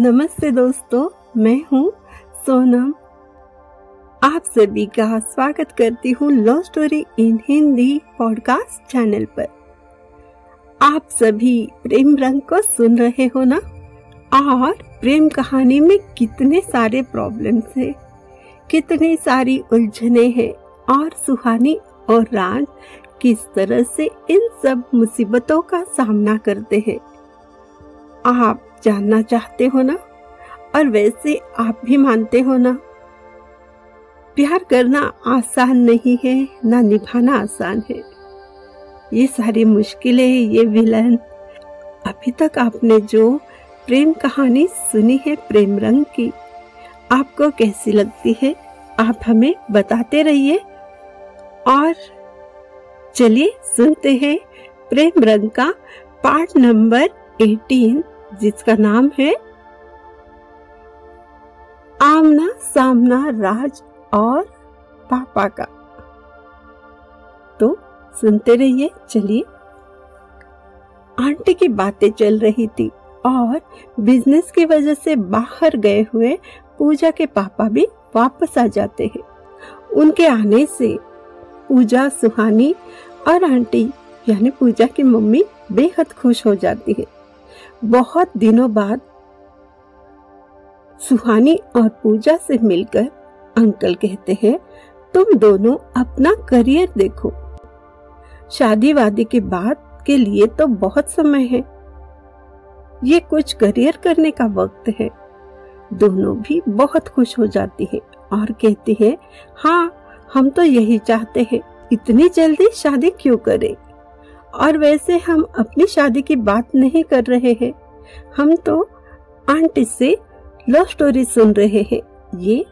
नमस्ते दोस्तों, मैं हूँ सोनम। आप सभी का स्वागत करती हूँ love story in Hindi podcast channel पर। आप सभी प्रेम रंग को सुन रहे हो ना? और प्रेम कहानी में कितने सारे प्रॉब्लम्स हैं, कितनी सारी उलझने हैं, और सुहानी और राज किस तरह से इन सब मुसीबतों का सामना करते हैं। आप जानना चाहते हो ना? और वैसे आप भी मानते हो ना? प्यार करना आसान नहीं है, ना निभाना आसान है। ये सारी मुश्किलें, ये विलन, अभी तक आपने जो प्रेम कहानी सुनी है प्रेम रंग की, आपको कैसी लगती है, आप हमें बताते रहिए। और चलिए सुनते हैं प्रेम रंग का पार्ट नंबर 18 जिसका नाम है आमना सामना राज और पापा का। तो सुनते रहिए, चलिए। आंटी की बातें चल रही थी और बिज़नेस की वजह से बाहर गए हुए पूजा के पापा भी वापस आ जाते हैं। उनके आने से पूजा, सुहानी और आंटी, यानी पूजा की मम्मी बेहद खुश हो जाती है। बहुत दिनों बाद सुहानी और पूजा से मिलकर अंकल कहते हैं, तुम दोनों अपना करियर देखो। शादी वादी के बाद के लिए तो बहुत समय है। ये कुछ करियर करने का वक्त है। दोनों भी बहुत खुश हो जाती है और कहती है हाँ हम तो यही चाहते हैं। इतनी जल्दी शादी क्यों करें? और वैसे हम अपनी शादी की बात नहीं कर रहे हैं। हम तो आंटी से लव स्टोरी सुन रहे हैं। ये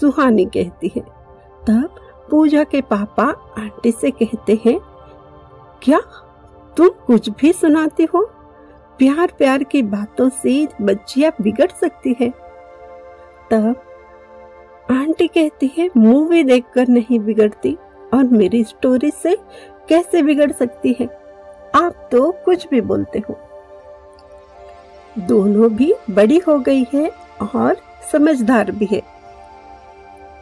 सुहानी कहती है। तब पूजा के पापा आंटी से कहते हैं, क्या तुम कुछ भी सुनाती हो? प्यार प्यार की बातों से बच्चिया बिगड़ सकती है। तब आंटी कहती है, मूवी देखकर नहीं बिगड़ती और मेरी स्टोरी से कैसे बिगड़ सकती है? आप तो कुछ भी बोलते हो। दोनों भी बड़ी हो गई है और समझदार भी है।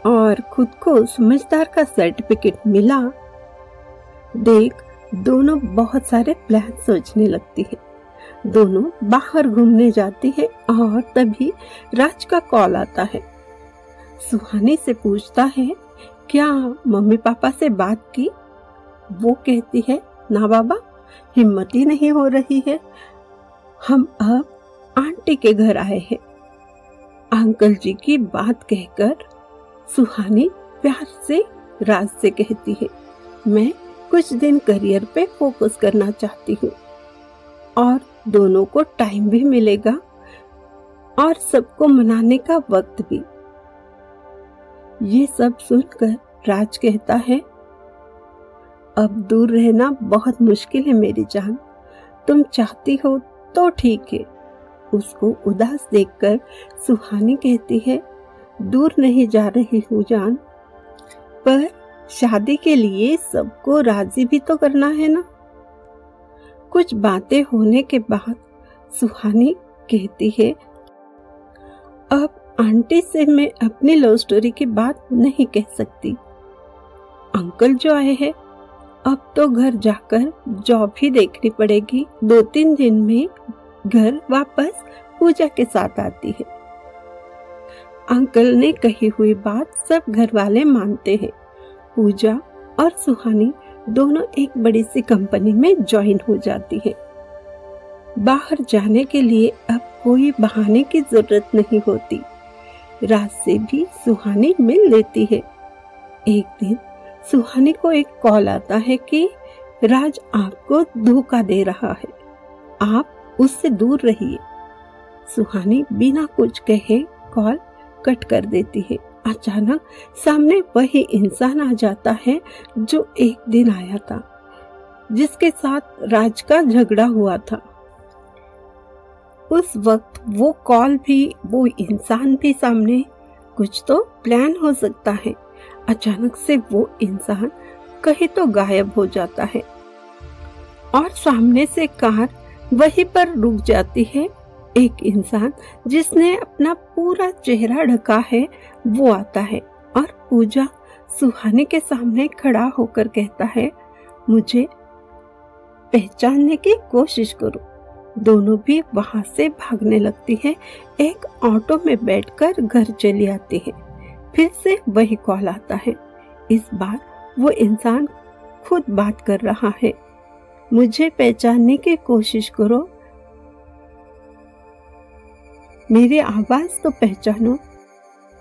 और खुद को समझदार का सर्टिफिकेट मिला, देख दोनों बहुत सारे प्लान सोचने लगती है। दोनों बाहर घूमने जाती है और तभी राज का कॉल आता है। सुहानी से पूछता है, क्या मम्मी पापा से बात की? वो कहती है, ना बाबा, हिम्मत ही नहीं हो रही है। हम अब आंटी के घर आए हैं। अंकल जी की बात कहकर सुहानी प्यार से राज से कहती है, मैं कुछ दिन करियर पे फोकस करना चाहती हूँ और दोनों को टाइम भी मिलेगा और सबको मनाने का वक्त भी। ये सब सुनकर राज कहता है अब दूर रहना बहुत मुश्किल है मेरी जान। तुम चाहती हो तो ठीक है। उसको उदास देखकर सुहानी कहती है, दूर नहीं जा रही हूँ जान। पर शादी के लिए सबको राज़ी भी तो करना है ना? कुछ बातें होने के बाद सुहानी कहती है, अब आंटी से मैं अपनी लव स्टोरी की बात नहीं कह सकती। अंकल जो आए हैं अब तो घर जाकर जॉब ही देखनी पड़ेगी। दो तीन दिन में घर वापस पूजा के साथ आती है। अंकल ने कही हुई बात सब घर वाले मानते हैं। पूजा और सुहानी दोनों एक बड़ी सी कंपनी में ज्वाइन हो जाती है। बाहर जाने के लिए अब कोई बहाने की ज़रूरत नहीं होती। रात से भी सुहानी मिल लेती है। एक दिन सुहानी को एक कॉल आता है कि राज आपको धोखा दे रहा है। आप उससे दूर रहिए। सुहानी बिना कुछ कहे कॉल कट कर देती है। अचानक सामने वही इंसान आ जाता है जो एक दिन आया था, जिसके साथ राज का झगड़ा हुआ था। उस वक्त वो कॉल भी, वो इंसान भी सामने कुछ तो प्लान हो सकता है। अचानक से वो इंसान कहीं तो गायब हो जाता है। और सामने से कार वहीं पर रुक जाती है। एक इंसान जिसने अपना पूरा चेहरा ढका है, वो आता है और पूजा सुहाने के सामने खड़ा होकर कहता है, मुझे पहचानने की कोशिश करो। दोनों भी वहाँ से भागने लगती है। एक ऑटो में बैठकर घर चली आती है। फिर से वही कॉल आता है। इस बार वो इंसान खुद बात कर रहा है। मुझे पहचानने की कोशिश करो। मेरी आवाज़ तो पहचानो।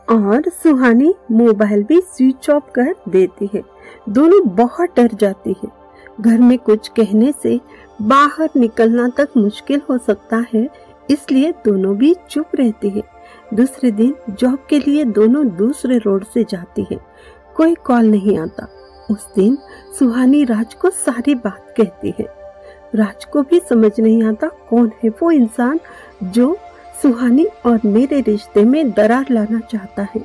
और सुहानी मोबाइल भी स्विच ऑफ़ कर देती है। दोनों बहुत डर जाती है। घर में कुछ कहने से बाहर निकलना तक मुश्किल हो सकता है, इसलिए दोनों भी चुप रहती है। दूसरे दिन जॉब के लिए दोनों दूसरे रोड से जाती है। कोई कॉल नहीं आता। उस दिन सुहानी राज को सारी बात कहती है। राज को भी समझ नहीं आता कौन है वो इंसान जो सुहानी और मेरे रिश्ते में दरार लाना चाहता है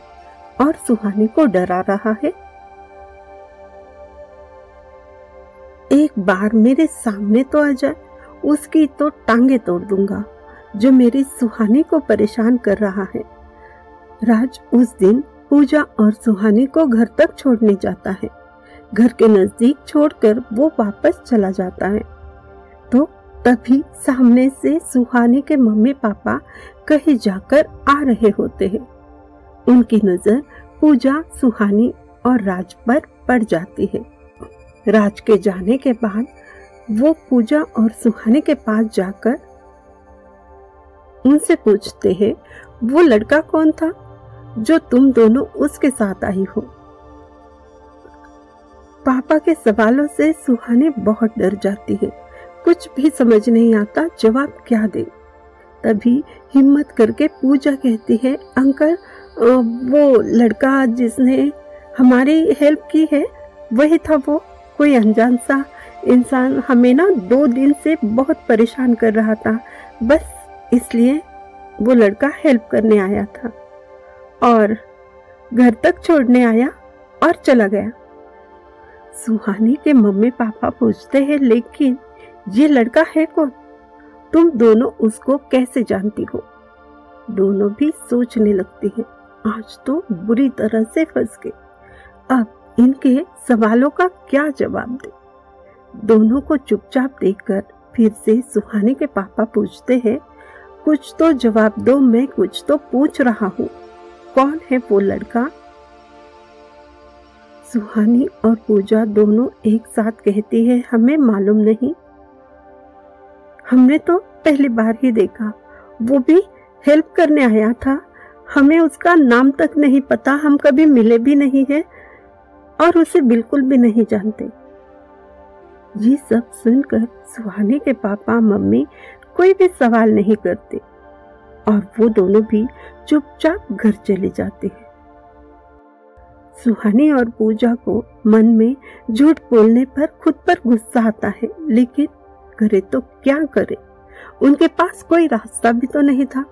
और सुहानी को डरा रहा है। एक बार मेरे सामने तो आ जाए, उसकी तो टांगे तोड़ दूँगा। जो मेरी सुहाने को परेशान कर रहा है। राज उस दिन पूजा और सुहानी को घर तक छोड़ने जाता है। घर के नज़दीक छोड़कर वो वापस चला जाता है। तो तभी सामने से सुहानी के मम्मी पापा कहीं जाकर आ रहे होते हैं। उनकी नज़र पूजा, सुहानी और राज पर पड़ जाती है। राज के जाने के बाद वो पूजा और सुहानी के पास जाकर उनसे पूछते हैं, वो लड़का कौन था जो तुम दोनों उसके साथ आई हो? पापा के सवालों से सुहाने बहुत डर जाती है। कुछ भी समझ नहीं आता जवाब क्या दे। तभी हिम्मत करके पूजा कहती है, अंकल वो लड़का जिसने हमारी हेल्प की है, वही था वो। कोई अनजान सा इंसान हमें ना दो दिन से बहुत परेशान कर रहा था। बस इसलिए वो लड़का हेल्प करने आया था और घर तक छोड़ने आया और चला गया। सुहानी के मम्मी पापा पूछते हैं, लेकिन ये लड़का है कौन? तुम दोनों उसको कैसे जानती हो? दोनों भी सोचने लगती है, आज तो बुरी तरह से फंस गए। अब इनके सवालों का क्या जवाब दे? दोनों को चुपचाप देखकर फिर से सुहानी के पापा पूछते हैं कुछ तो जवाब दो, मैं कुछ तो पूछ रहा हूँ। कौन है वो लड़का? सुहानी और पूजा दोनों एक साथ कहती है, हमें मालूम नहीं। हमने तो पहली बार ही देखा। वो भी हेल्प करने आया था। हमें उसका नाम तक नहीं पता। हम कभी मिले भी नहीं है और उसे बिल्कुल भी नहीं जानते। ये सब सुनकर सुहानी के पापा, मम्मी कोई भी सवाल नहीं करते। और वो दोनों भी चुपचाप घर चले जाते हैं। सुहानी और पूजा को मन में झूठ बोलने पर खुद पर गुस्सा आता है, लेकिन करे तो क्या करे? उनके पास कोई रास्ता भी तो नहीं था।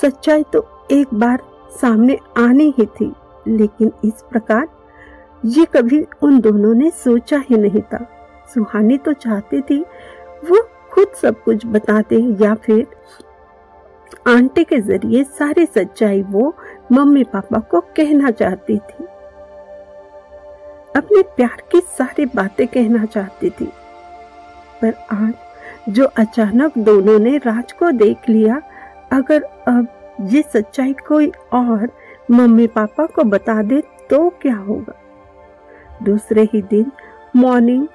सच्चाई तो एक बार सामने आनी ही थी, लेकिन इस प्रकार ये कभी उन दोनों ने सोचा ही नहीं था। सुहानी तो चाहती थी, वो खुद सब कुछ बताते या फिर आंटी के ज़रिए सारी सच्चाई वो मम्मी पापा को कहना चाहती थी। अपने प्यार की सारी बातें कहना चाहती थी। पर आज जो अचानक दोनों ने राज को देख लिया, अगर अब ये सच्चाई कोई और मम्मी पापा को बता दे तो क्या होगा? दूसरे ही दिन मॉर्निंग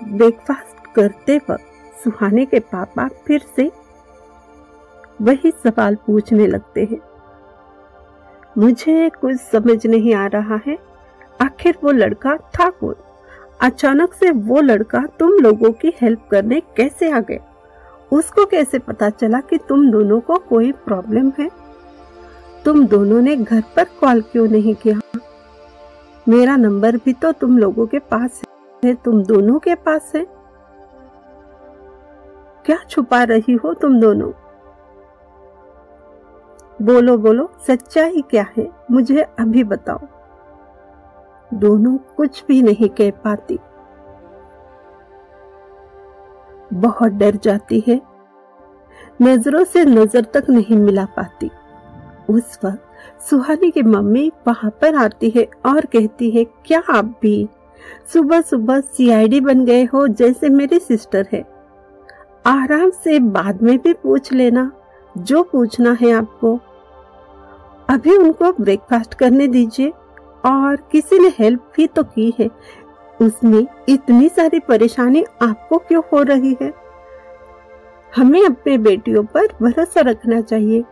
ब्रेकफास्ट करते वक्त सुहाने के पापा फिर से वही सवाल पूछने लगते हैं। मुझे कुछ समझ नहीं आ रहा है, आखिर वो लड़का था कौन? अचानक से वो लड़का तुम लोगों की हेल्प करने कैसे आ गया? उसको कैसे पता चला कि तुम दोनों को कोई प्रॉब्लम है? तुम दोनों ने घर पर कॉल क्यों नहीं किया? मेरा नंबर भी तो तुम लोगों के पास है, तुम दोनों के पास है। क्या छुपा रही हो तुम दोनों? बोलो बोलो, सच्चाई क्या है? मुझे अभी बताओ। दोनों कुछ भी नहीं कह पाती। बहुत डर जाती है। नज़रों से नज़र तक नहीं मिला पाती। उस वक्त सुहानी की मम्मी वहाँ पर आती है और कहती है, क्या आप भी? सुबह सुबह सीआईडी बन गए हो जैसे मेरी सिस्टर है। आराम से बाद में भी पूछ लेना, जो पूछना है आपको। अभी उनको ब्रेकफास्ट करने दीजिए, और किसी ने हेल्प भी तो की है। उसमें इतनी सारी परेशानी आपको क्यों हो रही है? हमें अपने बेटियों पर भरोसा रखना चाहिए।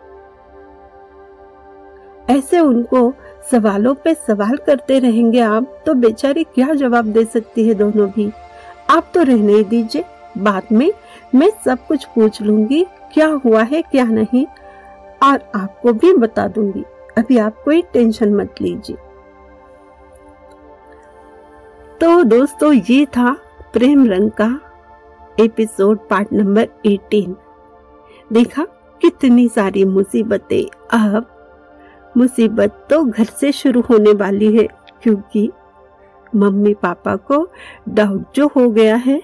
ऐसे उनको सवालों पे सवाल करते रहेंगे आप तो बेचारी क्या जवाब दे सकती है दोनों भी? आप तो रहने ही दीजिए। बाद में मैं सब कुछ पूछ लूँगी, क्या हुआ है, क्या नहीं, और आपको भी बता दूँगी। अभी आप कोई टेंशन मत लीजिए। तो दोस्तों, ये था प्रेम रंग का एपिसोड पार्ट नंबर 18 देखा कितनी सारी मुसीबतें। अब मुसीबत तो घर से शुरू होने वाली है, क्योंकि मम्मी पापा को डाउट जो हो गया है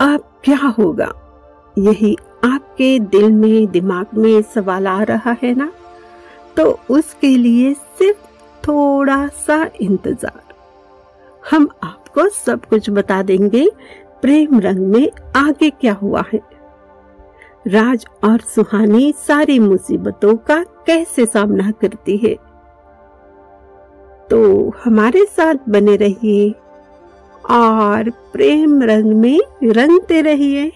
अब क्या होगा? यही आपके दिल में, दिमाग में सवाल आ रहा है ना? तो उसके लिए सिर्फ़ थोड़ा सा इंतज़ार। हम आपको सब कुछ बता देंगे, प्रेम रंग में आगे क्या हुआ है। राज और सुहानी सारी मुसीबतों का कैसे सामना करती है? तो हमारे साथ बने रहिए। और प्रेम रंग में रंगते रहिए।